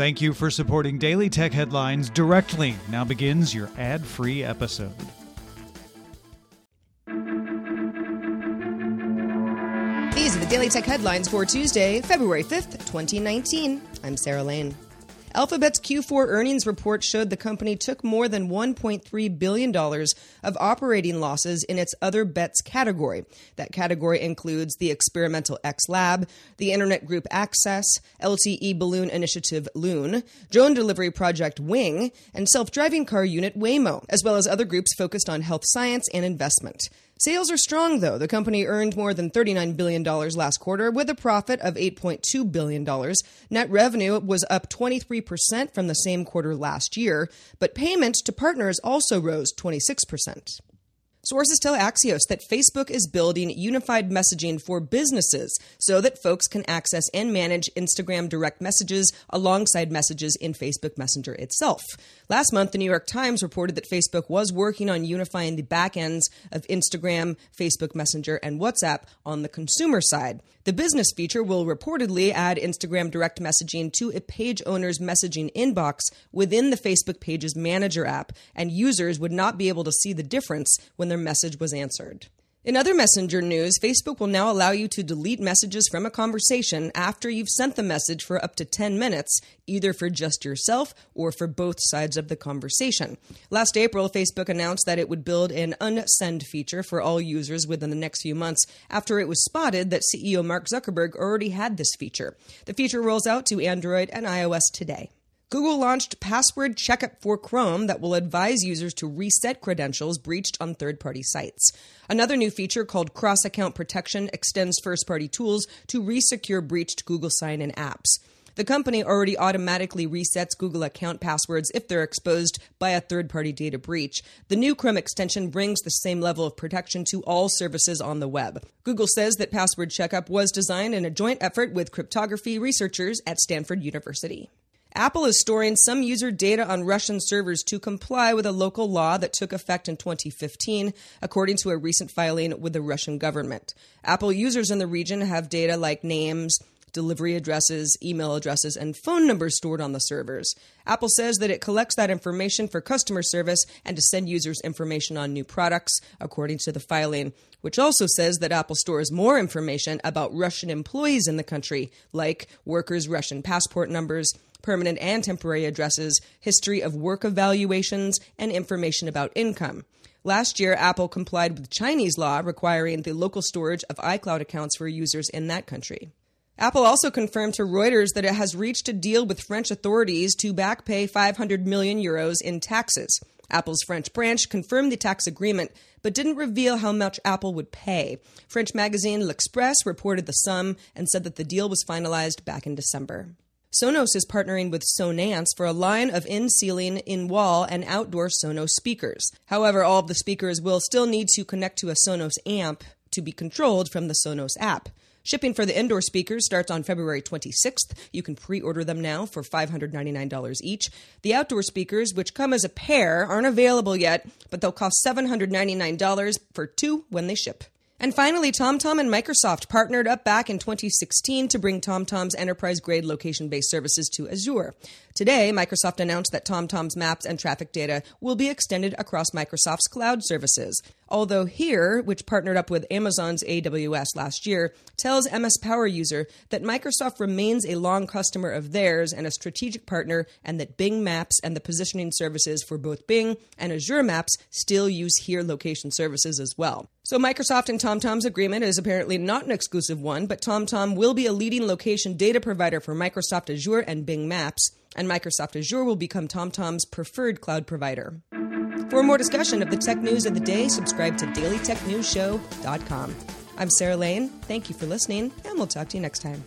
Thank you for supporting Daily Tech Headlines directly. Now begins your ad free episode. These are the Daily Tech headlines for Tuesday, February 5th, 2019. I'm Sarah Lane. Alphabet's Q4 earnings report showed the company took more than $1.3 billion of operating losses in its other bets category. That category includes the experimental X Lab, the Internet Group Access, LTE Balloon Initiative Loon, drone delivery project Wing, and self driving car unit Waymo, as well as other groups focused on health science and investment. Sales are strong, though. The company earned more than $39 billion last quarter with a profit of $8.2 billion. Net revenue was up 23% from the same quarter last year, but payments to partners also rose 26%. Sources tell Axios that Facebook is building unified messaging for businesses so that folks can access and manage Instagram direct messages alongside messages in Facebook Messenger itself. Last month, the New York Times reported that Facebook was working on unifying the backends of Instagram, Facebook Messenger, and WhatsApp on the consumer side. The business feature will reportedly add Instagram direct messaging to a page owner's messaging inbox within the Facebook Pages Manager app, and users would not be able to see the difference when their message was answered. In other messenger news, Facebook will now allow you to delete messages from a conversation after you've sent the message for up to 10 minutes, either for just yourself or for both sides of the conversation. Last April, Facebook announced that it would build an unsend feature for all users within the next few months after it was spotted that CEO Mark Zuckerberg already had this feature. The feature rolls out to Android and iOS today. Google launched Password Checkup for Chrome that will advise users to reset credentials breached on third party sites. Another new feature called Cross Account Protection extends first party tools to resecure breached Google sign in apps. The company already automatically resets Google account passwords if they're exposed by a third party data breach. The new Chrome extension brings the same level of protection to all services on the web. Google says that Password Checkup was designed in a joint effort with cryptography researchers at Stanford University. Apple is storing some user data on Russian servers to comply with a local law that took effect in 2015, according to a recent filing with the Russian government. Apple users in the region have data like names, delivery addresses, email addresses, and phone numbers stored on the servers. Apple says that it collects that information for customer service and to send users information on new products, according to the filing, which also says that Apple stores more information about Russian employees in the country, like workers' Russian passport numbers permanent and temporary addresses, history of work evaluations, and information about income. Last year, Apple complied with Chinese law requiring the local storage of iCloud accounts for users in that country. Apple also confirmed to Reuters that it has reached a deal with French authorities to back pay 500 million euros in taxes. Apple's French branch confirmed the tax agreement, but didn't reveal how much Apple would pay. French magazine L'Express reported the sum and said that the deal was finalized back in December. Sonos is partnering with Sonance for a line of in ceiling, in wall, and outdoor Sonos speakers. However, all of the speakers will still need to connect to a Sonos amp to be controlled from the Sonos app. Shipping for the indoor speakers starts on February 26th. You can pre order them now for $599 each. The outdoor speakers, which come as a pair, aren't available yet, but they'll cost $799 for two when they ship. And finally, TomTom and Microsoft partnered up back in 2016 to bring TomTom's enterprise grade location based services to Azure. Today, Microsoft announced that TomTom's maps and traffic data will be extended across Microsoft's cloud services. Although Here, which partnered up with Amazon's AWS last year, tells MSPoweruser that Microsoft remains a long customer of theirs and a strategic partner, and that Bing Maps and the positioning services for both Bing and Azure Maps still use Here location services as well. So Microsoft and TomTom's agreement is apparently not an exclusive one, but TomTom will be a leading location data provider for Microsoft Azure and Bing Maps, and Microsoft Azure will become TomTom's preferred cloud provider. For more discussion of the tech news of the day, subscribe to dailytechnewsshow.com. I'm Sarah Lane. Thank you for listening, and we'll talk to you next time.